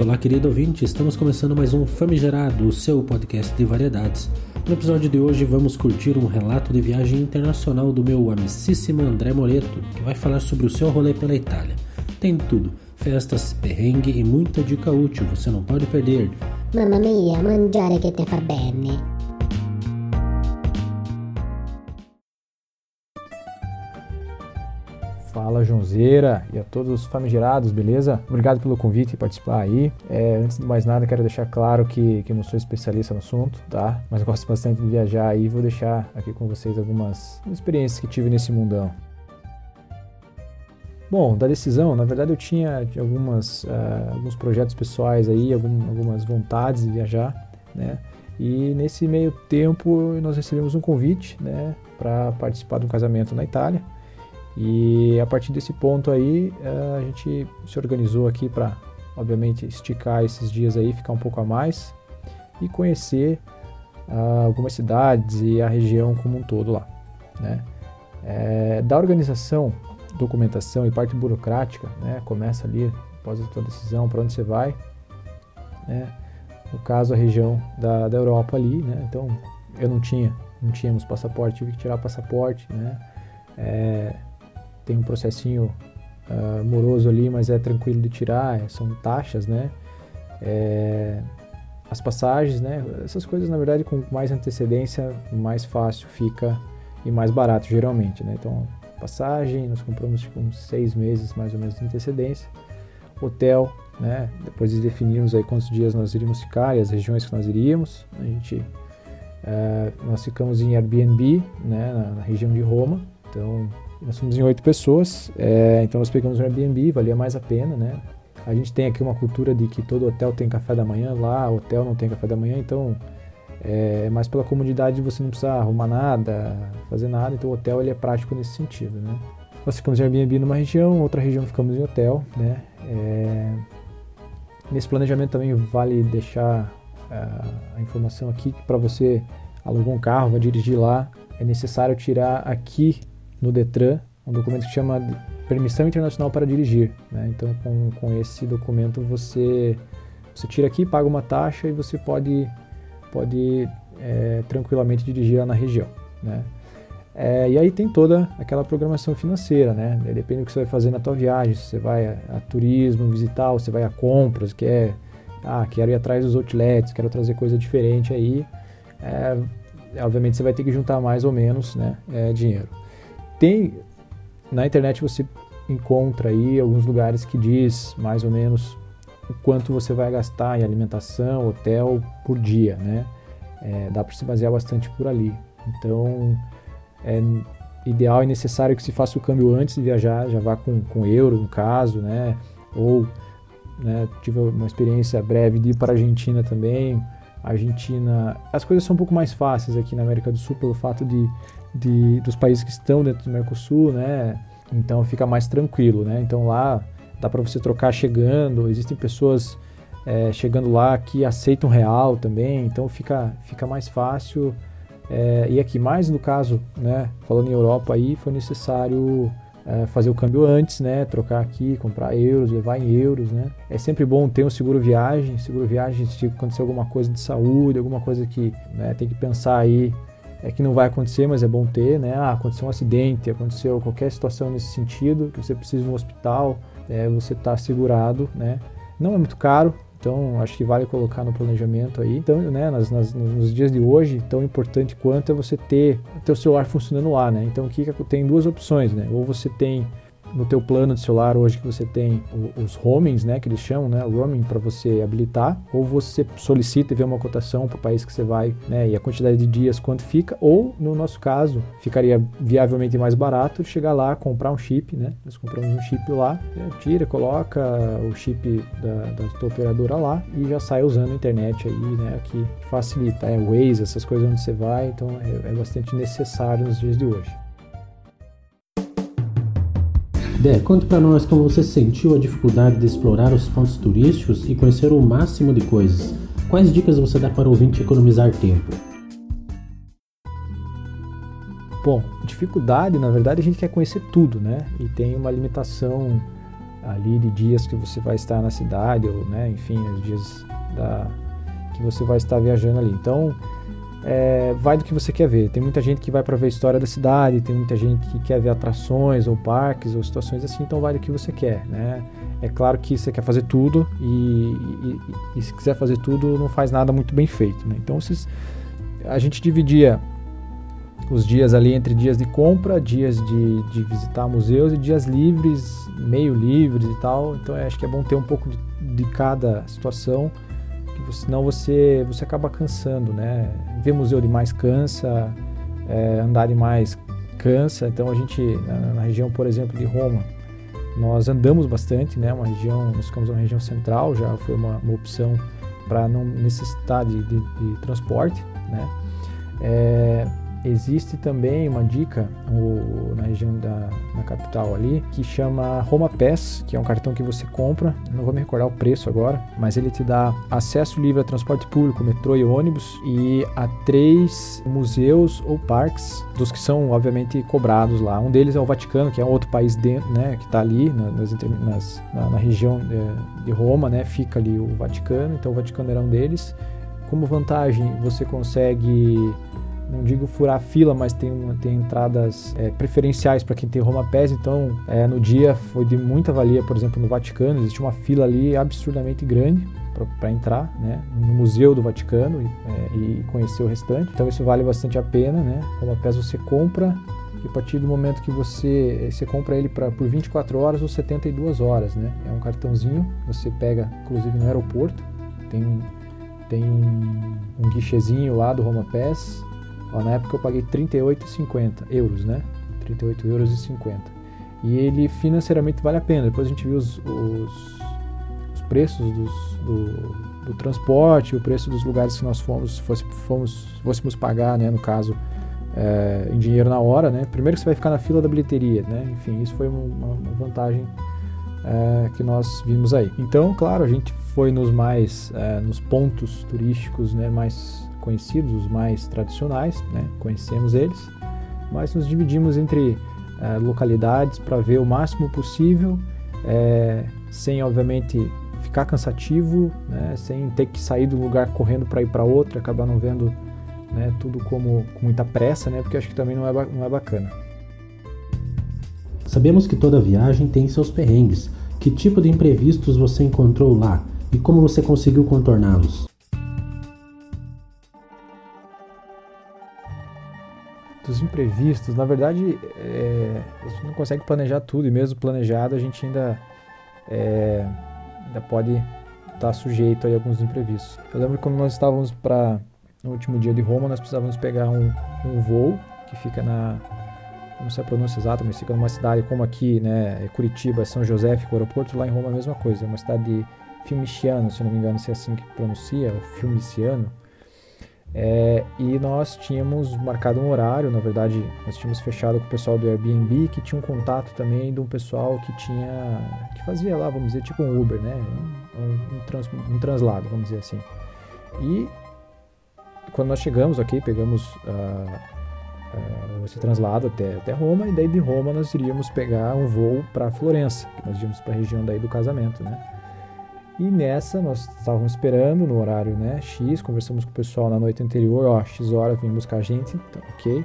Olá, querido ouvinte, estamos começando mais um Famigerado, o seu podcast de variedades. No episódio de hoje vamos curtir um relato de viagem internacional do meu amicíssimo André Moreto, que vai falar sobre o seu rolê pela Itália. Tem tudo, festas, perrengue e muita dica útil, você não pode perder. Mamma mia, mangiare che te fa bene. Fala Joãozeira e a todos os famigerados, beleza? Obrigado pelo convite e participar aí. É, antes de mais nada, quero deixar claro que, que não sou especialista no assunto, tá? Mas gosto bastante de viajar e vou deixar aqui com vocês algumas experiências que tive nesse mundão. Bom, da decisão, na verdade eu tinha algumas, uh, alguns projetos pessoais aí, algum, algumas vontades de viajar, né? E nesse meio tempo nós recebemos um convite, né, para participar de um casamento na Itália. E a partir desse ponto aí, eh, a gente se organizou aqui para, obviamente, esticar esses dias aí, ficar um pouco a mais e conhecer uh, algumas cidades e a região como um todo lá. Né? É, da organização, documentação e parte burocrática, né, começa ali após a tua decisão para onde você vai. Né? No caso, a região da, da Europa ali, né? então eu não tinha, não tínhamos passaporte, tive que tirar passaporte, né? É, tem um processinho uh, moroso ali, mas é tranquilo de tirar, é, são taxas, né? É, as passagens, né? Essas coisas, na verdade, com mais antecedência, mais fácil fica e mais barato, geralmente, né? Então, passagem, nós compramos tipo, uns seis meses mais ou menos de antecedência. Hotel, né? Depois de definirmos aí quantos dias nós iríamos ficar e as regiões que nós iríamos, a gente, uh, nós ficamos em Airbnb, né? Na, na região de Roma. Então, nós somos em oito pessoas, é, então nós pegamos um Airbnb, valia mais a pena, né? A gente tem aqui uma cultura de que todo hotel tem café da manhã, lá hotel não tem café da manhã, então é mais pela comodidade você não precisa arrumar nada, fazer nada, então o hotel ele é prático nesse sentido, né? Nós ficamos em Airbnb numa região, outra região ficamos em hotel, né? É, nesse planejamento também vale deixar a informação aqui que para você alugar um carro, vai dirigir lá, é necessário tirar aqui no Detran um documento que chama Permissão Internacional para Dirigir. Né? Então, com, com esse documento, você, você tira aqui, paga uma taxa e você pode, pode é, tranquilamente dirigir lá na região. Né? É, e aí tem toda aquela programação financeira, né? Depende do que você vai fazer na tua viagem, se você vai a, a turismo, visitar, ou você vai a compras, quer, ah, quero ir atrás dos outlets, quero trazer coisa diferente aí, é, obviamente você vai ter que juntar mais ou menos né, é, dinheiro tem na internet você encontra aí alguns lugares que diz mais ou menos o quanto você vai gastar em alimentação, hotel por dia, né? É, dá para se basear bastante por ali. Então é ideal e necessário que se faça o câmbio antes de viajar, já vá com, com euro no caso, né? Ou né, tive uma experiência breve de ir para a Argentina também. Argentina, as coisas são um pouco mais fáceis aqui na América do Sul pelo fato de de, dos países que estão dentro do Mercosul, né? Então fica mais tranquilo, né? Então lá dá para você trocar chegando, existem pessoas é, chegando lá que aceitam real também, então fica, fica mais fácil. É, e aqui mais no caso, né? Falando em Europa aí, foi necessário é, fazer o câmbio antes, né? Trocar aqui, comprar euros, levar em euros, né? É sempre bom ter um seguro viagem, seguro viagem se acontecer alguma coisa de saúde, alguma coisa que né, tem que pensar aí é que não vai acontecer, mas é bom ter, né? Ah, aconteceu um acidente, aconteceu qualquer situação nesse sentido, que você precisa de um hospital, é, você está segurado, né? Não é muito caro, então acho que vale colocar no planejamento aí. Então, né, nas, nas, nos dias de hoje, tão importante quanto é você ter o teu celular funcionando lá, né? Então, o que tem duas opções, né? Ou você tem no teu plano de celular hoje que você tem os roamings, né, que eles chamam, né, roaming para você habilitar, ou você solicita e vê uma cotação para o país que você vai, né, e a quantidade de dias quanto fica, ou no nosso caso, ficaria viavelmente mais barato chegar lá, comprar um chip, né, nós compramos um chip lá, né, tira, coloca o chip da, da tua operadora lá e já sai usando a internet aí, né, que facilita, é Waze, essas coisas onde você vai, então é, é bastante necessário nos dias de hoje. Dé, conte para nós como você sentiu a dificuldade de explorar os pontos turísticos e conhecer o máximo de coisas. Quais dicas você dá para o ouvinte economizar tempo? Bom, dificuldade, na verdade, a gente quer conhecer tudo, né? E tem uma limitação ali de dias que você vai estar na cidade ou, né, enfim, os dias da, que você vai estar viajando ali. Então, é, vai do que você quer ver. Tem muita gente que vai para ver a história da cidade, tem muita gente que quer ver atrações ou parques ou situações assim, então vai do que você quer, né? É claro que você quer fazer tudo e, e, e se quiser fazer tudo não faz nada muito bem feito, né? Então a gente dividia os dias ali entre dias de compra, dias de, de visitar museus e dias livres, meio livres e tal. Então acho que é bom ter um pouco de, de cada situação senão você, você acaba cansando, né? Ver museu demais cansa, é, andar demais cansa. Então a gente, na, na, região, por exemplo, de Roma, nós andamos bastante, né? Uma região, nós ficamos uma região central, já foi uma, uma opção para não necessitar de, de, de transporte, né? É, Existe também uma dica o, na região da na capital ali que chama Roma Pass, que é um cartão que você compra, não vou me recordar o preço agora, mas ele te dá acesso livre a transporte público, metrô e ônibus e a três museus ou parques, dos que são obviamente cobrados lá. Um deles é o Vaticano, que é outro país dentro, né, que está ali nas, nas, na, na, região de, de Roma, né, fica ali o Vaticano, então o Vaticano era um deles. Como vantagem, você consegue não digo furar fila, mas tem, tem entradas é, preferenciais para quem tem Roma Pass. Então, é, no dia foi de muita valia, por exemplo, no Vaticano, existe uma fila ali absurdamente grande para entrar né, no Museu do Vaticano e, é, e, conhecer o restante. Então, isso vale bastante a pena. Né? Roma Pass você compra e a partir do momento que você, você compra ele pra, por 24 horas ou 72 horas. Né? É um cartãozinho, você pega, inclusive, no aeroporto, tem um, tem um, um guichezinho lá do Roma Pass Ó, na época eu paguei 38,50 euros, né? 38 euros e 50. E ele financeiramente vale a pena. Depois a gente viu os, os, os preços dos, do, do, transporte, o preço dos lugares que nós fomos, fosse, fomos, fôssemos pagar, né? No caso, é, em dinheiro na hora, né? Primeiro que você vai ficar na fila da bilheteria, né? Enfim, isso foi uma, uma vantagem é, que nós vimos aí. Então, claro, a gente foi nos mais, é, nos pontos turísticos, né? Mais conhecidos, os mais tradicionais, né? conhecemos eles, mas nos dividimos entre é, localidades para ver o máximo possível, é, sem obviamente ficar cansativo, né? sem ter que sair do lugar correndo para ir para outro, acabar não vendo né, tudo como com muita pressa, né? porque acho que também não é, não é bacana. Sabemos que toda viagem tem seus perrengues. Que tipo de imprevistos você encontrou lá e como você conseguiu contorná-los? Dos imprevistos, na verdade, é, a gente não consegue planejar tudo e mesmo planejado a gente ainda, é, ainda pode estar tá sujeito a alguns imprevistos. Eu lembro quando nós estávamos para no último dia de Roma, nós precisávamos pegar um, um voo que fica na não sei a pronúncia exata, mas fica numa cidade como aqui, né, Curitiba, São José, fica o aeroporto, lá em Roma a mesma coisa, é uma cidade de Fiumiciano, se não me engano, se é assim que pronuncia, o Fiumiciano, é, e nós tínhamos marcado um horário, na verdade, nós tínhamos fechado com o pessoal do Airbnb, que tinha um contato também de um pessoal que tinha. que fazia lá, vamos dizer, tipo um Uber, né? Um, um, trans, um translado, vamos dizer assim. E quando nós chegamos aqui, pegamos uh, uh, esse translado até, até Roma, e daí de Roma nós iríamos pegar um voo para Florença, que nós íamos para a região daí do casamento, né? E nessa nós estávamos esperando no horário né, X, conversamos com o pessoal na noite anterior, ó, X hora vem buscar a gente, então, ok.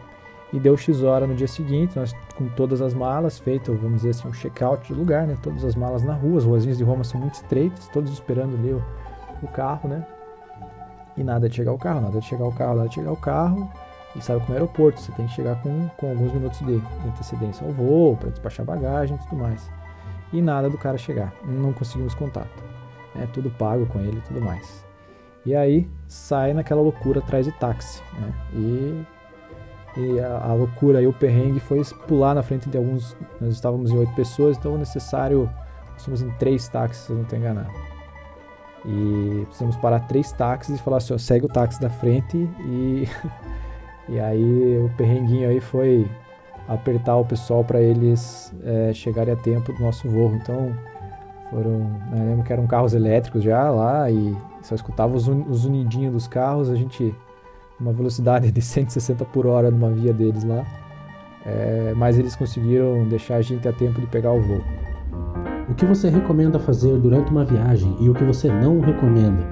E deu X hora no dia seguinte, nós com todas as malas feito, vamos dizer assim, um check-out de lugar, né? Todas as malas na rua, as ruazinhas de Roma são muito estreitas, todos esperando ali o, o carro, né? E nada de chegar o carro, nada de chegar o carro, nada de chegar o carro. E sabe como é o aeroporto, você tem que chegar com, com alguns minutos de, de antecedência ao voo, para despachar bagagem e tudo mais. E nada do cara chegar, não conseguimos contato né, tudo pago com ele e tudo mais. E aí sai naquela loucura atrás de táxi. Né, e, e a, a, loucura e o perrengue foi pular na frente de alguns. Nós estávamos em oito pessoas, então o necessário. Nós fomos em três táxis, se eu não estou enganado. E precisamos parar três táxis e falar assim: ó, segue o táxi da frente. E, e aí o perrenguinho aí foi apertar o pessoal para eles é, chegarem a tempo do nosso voo. Então foram, né, lembro que eram carros elétricos já lá e só escutava os, un, os unidinhos dos carros, a gente uma velocidade de 160 por hora numa via deles lá. É, mas eles conseguiram deixar a gente a tempo de pegar o voo. O que você recomenda fazer durante uma viagem e o que você não recomenda?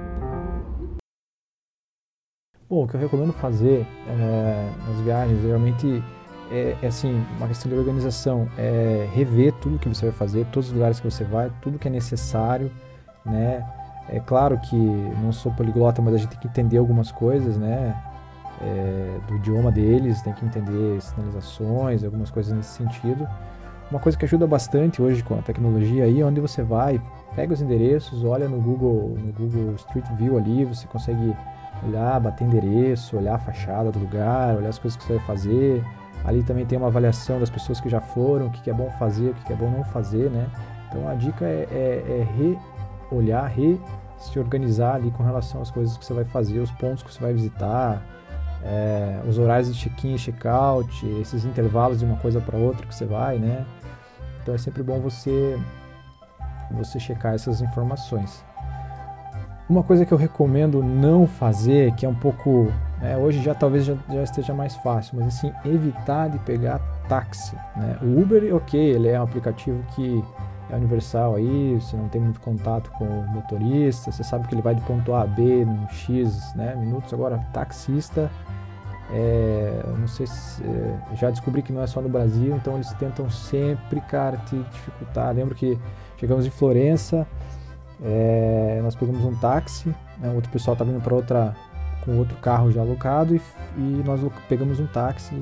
Bom, o que eu recomendo fazer é, nas viagens, geralmente é, é, assim, uma questão de organização, é rever tudo que você vai fazer, todos os lugares que você vai, tudo que é necessário, né? É claro que não sou poliglota, mas a gente tem que entender algumas coisas, né? É, do idioma deles, tem que entender sinalizações, algumas coisas nesse sentido. Uma coisa que ajuda bastante hoje com a tecnologia aí, onde você vai, pega os endereços, olha no Google, no Google Street View ali, você consegue olhar, bater endereço, olhar a fachada do lugar, olhar as coisas que você vai fazer. Ali também tem uma avaliação das pessoas que já foram, o que é bom fazer, o que é bom não fazer, né? Então a dica é, é, é reolhar, re se organizar ali com relação às coisas que você vai fazer, os pontos que você vai visitar, é, os horários de check-in check-out, esses intervalos de uma coisa para outra que você vai, né? Então é sempre bom você você checar essas informações. Uma coisa que eu recomendo não fazer, que é um pouco, é, hoje já talvez já, já, esteja mais fácil, mas assim evitar de pegar táxi. Né? O Uber, ok, ele é um aplicativo que é universal aí, você não tem muito contato com o motorista, você sabe que ele vai de ponto A a B no X né, minutos. Agora, taxista, é, não sei se. É, já descobri que não é só no Brasil, então eles tentam sempre, cara, te dificultar. Lembro que chegamos em Florença, é, nós pegamos um táxi, né, outro pessoal estava indo para outra com outro carro já alocado e, e, nós pegamos um táxi.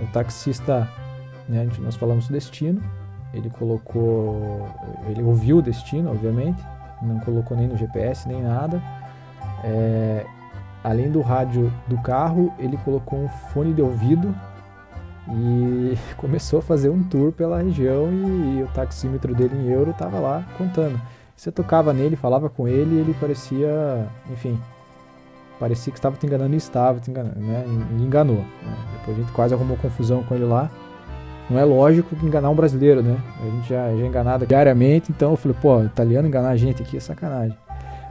O taxista, né, nós falamos o destino, ele colocou, ele ouviu o destino, obviamente, não colocou nem no GPS nem nada. É, além do rádio do carro, ele colocou um fone de ouvido e começou a fazer um tour pela região e, e o taxímetro dele em euro estava lá contando. Você tocava nele, falava com ele ele parecia, enfim, parecia que estava te enganando e estava te enganando, né? E enganou. Né? Depois a gente quase arrumou confusão com ele lá. Não é lógico enganar um brasileiro, né? A gente já, já é enganado diariamente, então eu falei, pô, italiano enganar a gente aqui é sacanagem.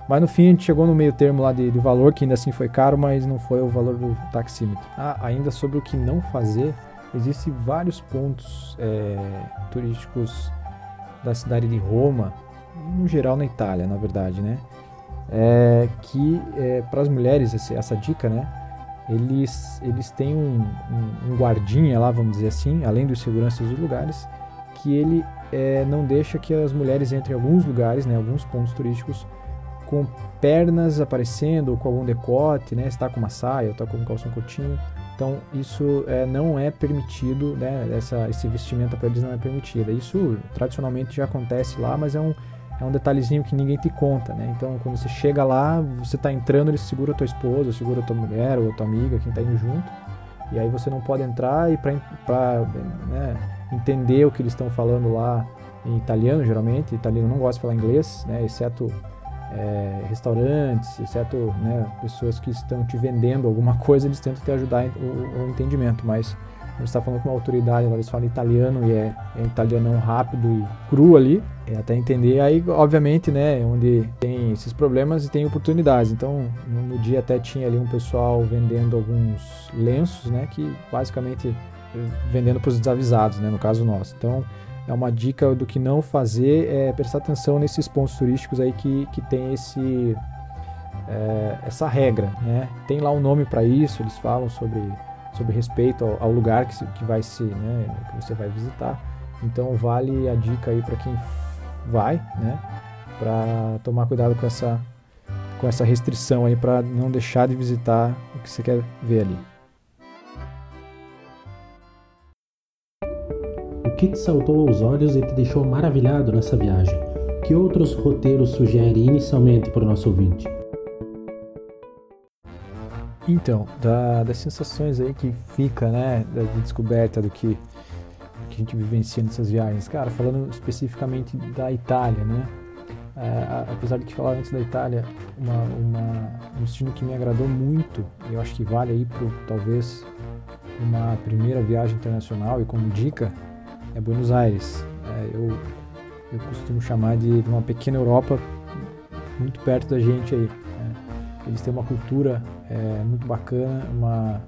Mas no fim a gente chegou no meio termo lá de, de valor, que ainda assim foi caro, mas não foi o valor do taxímetro. Ah, ainda sobre o que não fazer, existem vários pontos é, turísticos da cidade de Roma, no geral na Itália, na verdade, né? É, que é, para as mulheres, essa, essa dica, né? Eles, eles têm um, um, um, guardinha lá, vamos dizer assim, além dos seguranças dos lugares, que ele é, não deixa que as mulheres entrem em alguns lugares, né, alguns pontos turísticos, com pernas aparecendo, ou com algum decote, né, está com uma saia, ou está com um calção curtinho. Então isso é, não é permitido, né, essa, esse vestimento para eles não é permitida. Isso tradicionalmente já acontece lá, mas é um, é um detalhezinho que ninguém te conta, né? Então, quando você chega lá, você está entrando, ele segura a tua esposa, segura a tua mulher ou a tua amiga, quem está indo junto, e aí você não pode entrar e para né, entender o que eles estão falando lá em italiano, geralmente, italiano não gosta de falar inglês, né? Exceto é, restaurantes, exceto né, pessoas que estão te vendendo alguma coisa, eles tentam te ajudar o, o entendimento, mas gente está falando com uma autoridade, eles falam italiano e é, é italianão rápido e cru ali, é até entender. Aí, obviamente, né, onde tem esses problemas e tem oportunidades. Então, no, no dia até tinha ali um pessoal vendendo alguns lenços, né, que basicamente eh, vendendo para os desavisados, né, no caso nosso. Então, é uma dica do que não fazer é prestar atenção nesses pontos turísticos aí que, que tem esse é, essa regra, né? Tem lá um nome para isso, eles falam sobre sobre respeito ao, ao lugar que, se, que vai se, né, que você vai visitar. Então vale a dica aí para quem vai, né, para tomar cuidado com essa com essa restrição aí para não deixar de visitar o que você quer ver ali. O que te saltou aos olhos e te deixou maravilhado nessa viagem? Que outros roteiros sugere inicialmente para o nosso ouvinte? Então, da, das sensações aí que fica, né, da descoberta do que, que a gente vivencia nessas viagens. Cara, falando especificamente da Itália, né, é, apesar de te falar antes da Itália, uma, uma, um destino que me agradou muito, eu acho que vale aí para talvez uma primeira viagem internacional e como dica, é Buenos Aires. É, eu, eu costumo chamar de, uma pequena Europa muito perto da gente aí. Eles têm uma cultura é, muito bacana, uma,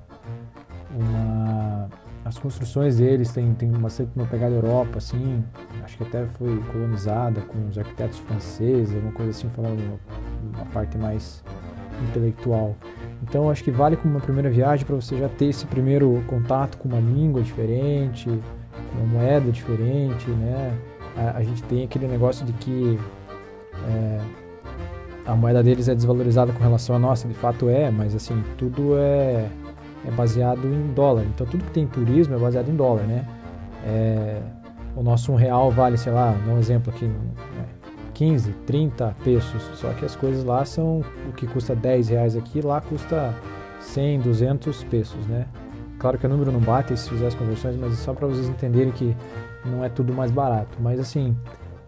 uma as construções deles têm, têm bastante uma pegada Europa, assim, acho que até foi colonizada com os arquitetos franceses, alguma coisa assim, falando uma, uma parte mais intelectual. Então acho que vale como uma primeira viagem para você já ter esse primeiro contato com uma língua diferente, com uma moeda diferente, né? A, a gente tem aquele negócio de que é, a moeda deles é desvalorizada com relação à nossa, de fato é, mas assim, tudo é é baseado em dólar. Então tudo que tem turismo é baseado em dólar, né? É, o nosso um real vale, sei lá, um exemplo aqui, 15, 30 pesos. Só que as coisas lá são o que custa 10 reais aqui, lá custa 100, 200 pesos, né? Claro que o número não bate se fizer as conversões, mas é só para vocês entenderem que não é tudo mais barato. Mas assim,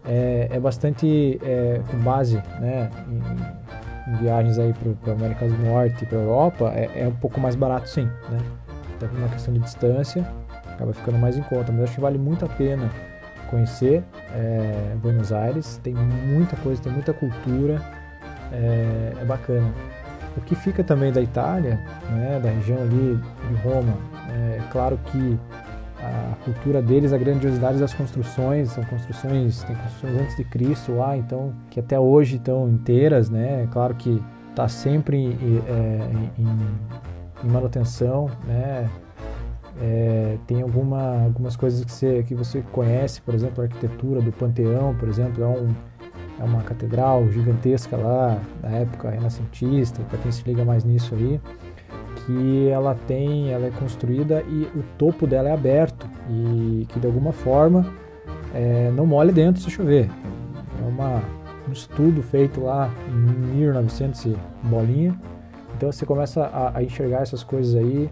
é, é bastante é, com base né, em, em viagens aí para a América do Norte e para Europa, é, é, um pouco mais barato sim, né? Até por uma questão de distância, acaba ficando mais em conta, mas acho que vale muito a pena conhecer é, Buenos Aires, tem muita coisa, tem muita cultura, é, é, bacana. O que fica também da Itália, né, da região ali de Roma, é claro que a cultura deles, a grandiosidade das construções, são construções, tem construções antes de Cristo lá, então, que até hoje estão inteiras, né? Claro que está sempre é, em, em, manutenção, né? É, tem alguma, algumas coisas que você, que você conhece, por exemplo, a arquitetura do Panteão, por exemplo, é, um, é uma catedral gigantesca lá, da época renascentista, para quem se liga mais nisso aí que ela tem, ela é construída e o topo dela é aberto e que de alguma forma é, não molha dentro se chover. É uma, um estudo feito lá em 1900 e bolinha. Então você começa a, a enxergar essas coisas aí.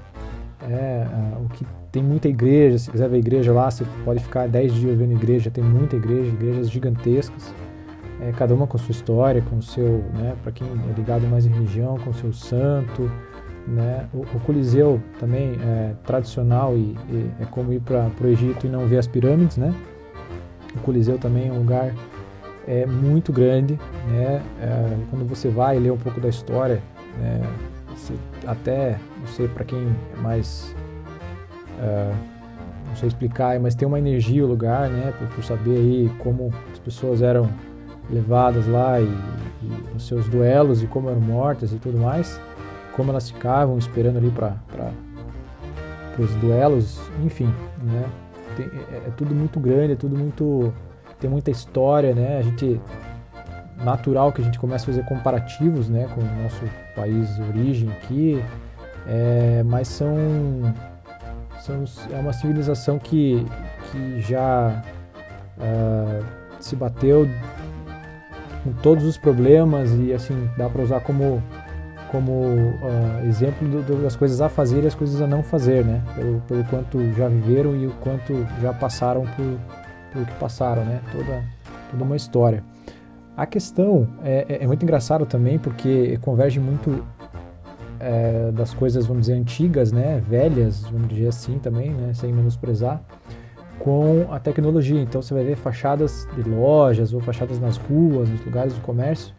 É, o que tem muita igreja, se quiser ver igreja lá, você pode ficar 10 dias vendo igreja, tem muita igreja, igrejas gigantescas. É, cada uma com sua história, com seu, né, para quem é ligado mais em religião, com seu santo, né? O, o Coliseu também é tradicional e, e é como ir para o Egito e não ver as pirâmides, né? O Coliseu também é um lugar é muito grande, né? É, quando você vai ler um pouco da história, né? Você, até não sei para quem é mais uh, não sei explicar, mas tem uma energia o lugar, né? Por, por, saber aí como as pessoas eram levadas lá e, e os seus duelos e como eram mortas e tudo mais como elas ficavam esperando ali para os duelos, enfim, né? Tem, é, é, tudo muito grande, é tudo muito tem muita história, né? A gente natural que a gente comece a fazer comparativos, né, com o nosso país de origem aqui, é, mas são, são é uma civilização que que já uh, se bateu com todos os problemas e assim dá para usar como como uh, exemplo do, do, das coisas a fazer e as coisas a não fazer, né? Pelo, pelo quanto já viveram e o quanto já passaram por, pelo que passaram, né? Toda, toda uma história. A questão é, é, é muito engraçado também porque converge muito é, das coisas, vamos dizer, antigas, né? Velhas, vamos dizer assim também, né? Sem menosprezar com a tecnologia. Então você vai ver fachadas de lojas ou fachadas nas ruas, nos lugares do comércio,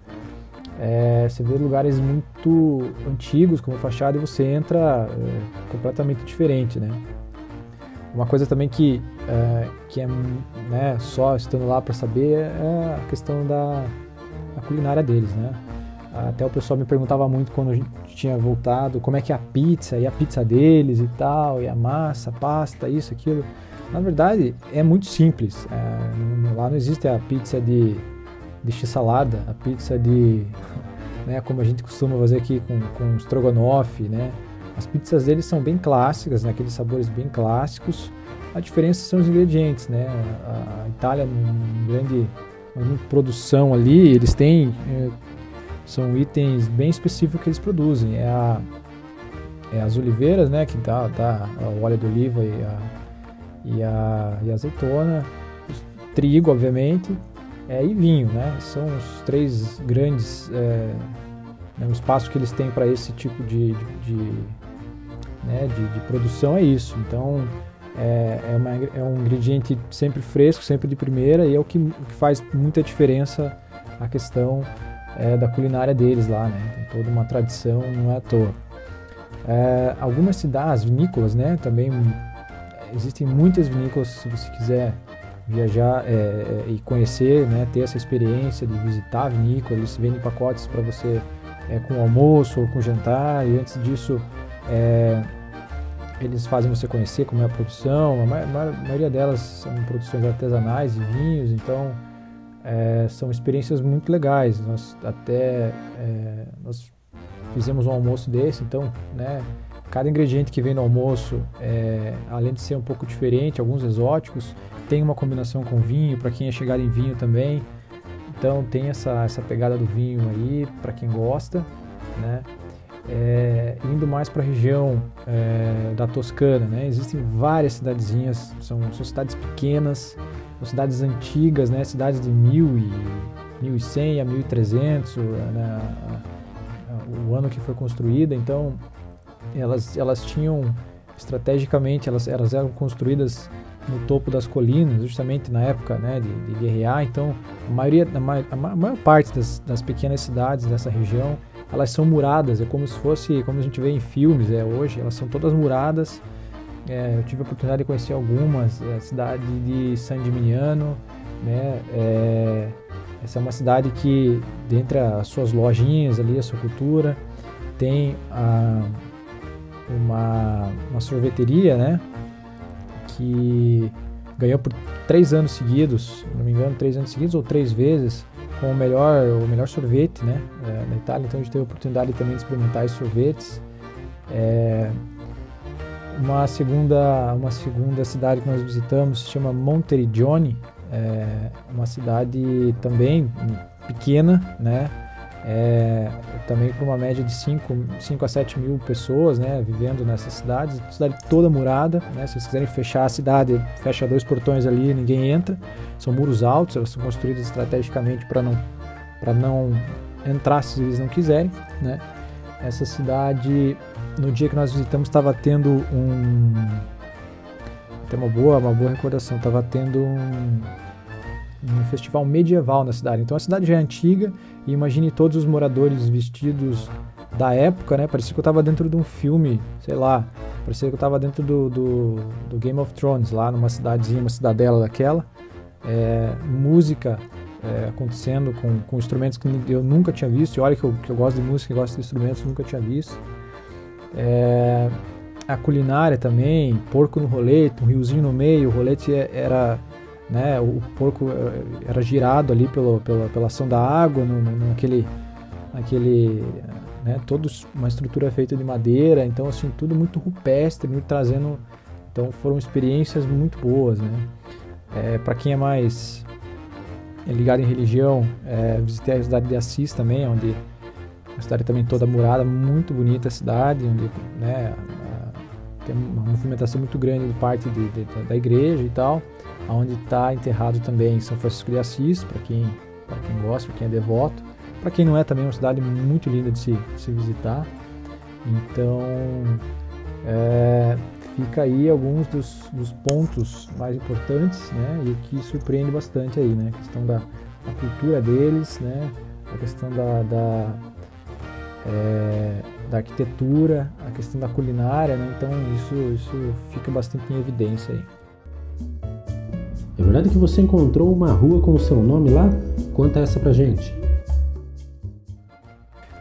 é, você vê lugares muito antigos como fachada e você entra é, completamente diferente, né? Uma coisa também que é, que é né, só estando lá para saber é a questão da culinária deles, né? Até o pessoal me perguntava muito quando a gente tinha voltado como é que é a pizza e a pizza deles e tal, e a massa, a pasta, isso, aquilo. Na verdade, é muito simples. É, lá não existe a pizza de de x-salada, a pizza de, né, como a gente costuma fazer aqui com, com estrogonofe, né? As pizzas deles são bem clássicas, né, aqueles sabores bem clássicos. A diferença são os ingredientes, né? A, Itália, uma grande uma produção ali, eles têm é, são itens bem específicos que eles produzem. É, a, é as oliveiras, né, que dá, dá o óleo de oliva e a, e a, e a azeitona, trigo, obviamente, é, e vinho, né? São os três grandes é, né, o espaço que eles têm para esse tipo de, de, de, né, de, de, produção é isso. Então é, é, uma, é, um ingrediente sempre fresco, sempre de primeira e é o que, que faz muita diferença a questão é, da culinária deles lá, né? Tem toda uma tradição, não é à toa. É, algumas cidades vinícolas, né? Também existem muitas vinícolas se você quiser viajar é, e conhecer, né, ter essa experiência de visitar a vinícola. Eles vendem pacotes para você é, com almoço ou com jantar e antes disso é, eles fazem você conhecer como é a produção. A, ma maioria delas são produções artesanais de vinhos, então é, são experiências muito legais. Nós até é, nós fizemos um almoço desse, então, né, cada ingrediente que vem no almoço, é, além de ser um pouco diferente, alguns exóticos, tem uma combinação com vinho para quem é chegado em vinho também. Então tem essa, essa pegada do vinho aí para quem gosta, né? É, indo mais para a região é, da Toscana, né? Existem várias cidadezinhas, são, são cidades pequenas, são cidades antigas, né? Cidades de mil e 1100 a 1300, né? o ano que foi construída. Então elas elas tinham estrategicamente elas elas eram construídas no topo das colinas, justamente na época né, de, de guerrear. Então, a, maioria, a, a maior parte das, das, pequenas cidades dessa região, elas são muradas, é como se fosse, como a gente vê em filmes é, hoje, elas são todas muradas. É, eu tive a oportunidade de conhecer algumas, é, a cidade de San Gimignano, né, é, essa é uma cidade que, dentre as suas lojinhas ali, a sua cultura, tem a, uma, uma sorveteria, né, que ganhou por três anos seguidos, se não me engano, três anos seguidos ou três vezes, com o melhor, o melhor sorvete né, é, na Itália. Então a gente teve a oportunidade também de experimentar esses sorvetes. É, uma segunda, uma segunda cidade que nós visitamos se chama Monteriggioni, é uma cidade também pequena, né? É, também para uma média de 5, 5 a 7 mil pessoas né, vivendo nessas cidades, cidade toda murada, né, se vocês quiserem fechar a cidade, fecha dois portões ali, ninguém entra, são muros altos, elas são construídas estrategicamente para não, não entrar se eles não quiserem, né. Essa cidade, no dia que nós visitamos, estava tendo um... tem uma boa, uma boa recordação, estava tendo um, um festival medieval na cidade, então a cidade já é antiga, e imagine todos os moradores vestidos da época, né? Parecia que eu estava dentro de um filme, sei lá. Parecia que eu estava dentro do, do, do, Game of Thrones, lá numa cidadezinha, uma cidadela daquela. É, música é, acontecendo com, com instrumentos que eu nunca tinha visto. E olha que eu, que eu gosto de música e gosto de instrumentos, nunca tinha visto. É, a culinária também, porco no rolete, um riozinho no meio. O rolete é, era né? O porco eh, era girado ali pelo, pela, pela ação da água, no, no, naquele, naquele, né? Todos uma estrutura feita de madeira, então assim tudo muito rupestre, muito trazendo, então foram experiências muito boas, né? É, Para quem é mais ligado em religião, é, visitei a cidade de Assis também, onde a cidade também toda murada, muito bonita a cidade, onde né, tem uma movimentação muito grande de parte de, de, da igreja e tal onde está enterrado também São Francisco de Assis, para quem, quem gosta, para quem é devoto. Para quem não é, também é uma cidade muito linda de se, de se visitar. Então, é, fica aí alguns dos, dos, pontos mais importantes, né? E o que surpreende bastante aí, né? A questão da, da cultura deles, né? A questão da, da, é, da arquitetura, a questão da culinária, né? Então, isso, isso fica bastante em evidência aí. É verdade que você encontrou uma rua com o seu nome lá? Conta essa pra gente.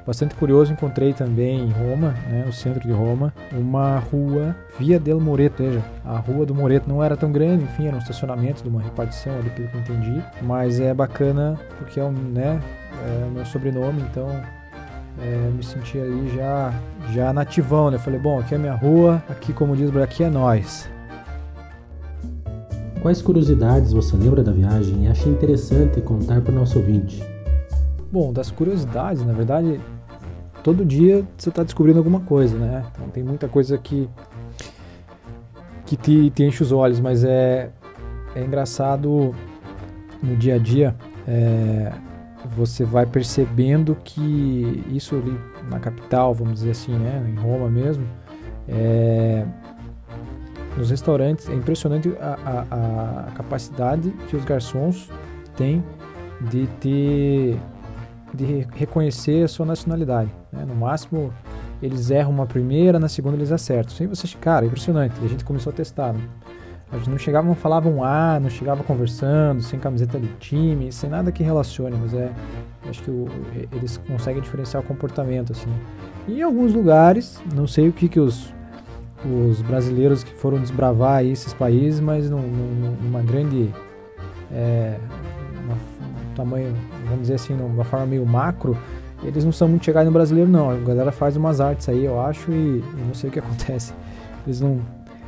Bastante curioso, encontrei também em Roma, né, no centro de Roma, uma rua Via del Moreto, veja, a rua do Moreto não era tão grande, enfim, era um estacionamento de uma repartição ali, pelo que eu entendi, mas é bacana porque é, um, né, é o meu sobrenome, então é, me senti ali já, já nativão, né, falei, bom, aqui é minha rua, aqui como diz, aqui é nós. Quais curiosidades você lembra da viagem e acha interessante contar para o nosso ouvinte? Bom, das curiosidades, na verdade, todo dia você está descobrindo alguma coisa, né? Então tem muita coisa que que te, te enche os olhos, mas é, é engraçado no dia a dia é, você vai percebendo que isso ali na capital, vamos dizer assim, né, em Roma mesmo, é, nos restaurantes é impressionante a, a, a capacidade que os garçons têm de ter de reconhecer a sua nacionalidade. Né? No máximo, eles erram uma primeira, na segunda eles acertam. Sem você, cara, é impressionante. A gente começou a testar. Né? A gente não chegavam, falavam ah, não chegava conversando, sem camiseta de time, sem nada que relacione, mas é. Acho que o, eles conseguem diferenciar o comportamento, assim. E em alguns lugares, não sei o que, que os, os brasileiros que foram desbravar esses países, mas num, num, numa grande. É, uma, um tamanho, vamos dizer assim, numa forma meio macro, eles não são muito chegados no brasileiro, não. A galera faz umas artes aí, eu acho, e, e não sei o que acontece. Eles não.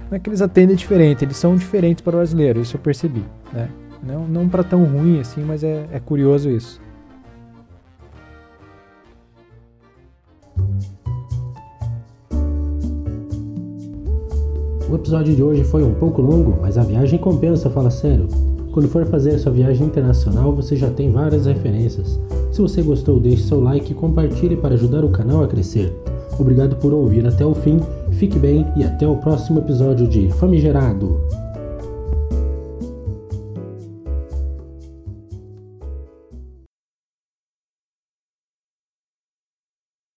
Não é que eles atendem diferente, eles são diferentes para o brasileiro, isso eu percebi. Né? Não, não para tão ruim assim, mas é, é curioso isso. O episódio de hoje foi um pouco longo, mas a viagem compensa, fala sério. Quando for fazer sua viagem internacional, você já tem várias referências. Se você gostou, deixe seu like e compartilhe para ajudar o canal a crescer. Obrigado por ouvir até o fim, fique bem e até o próximo episódio de Famigerado.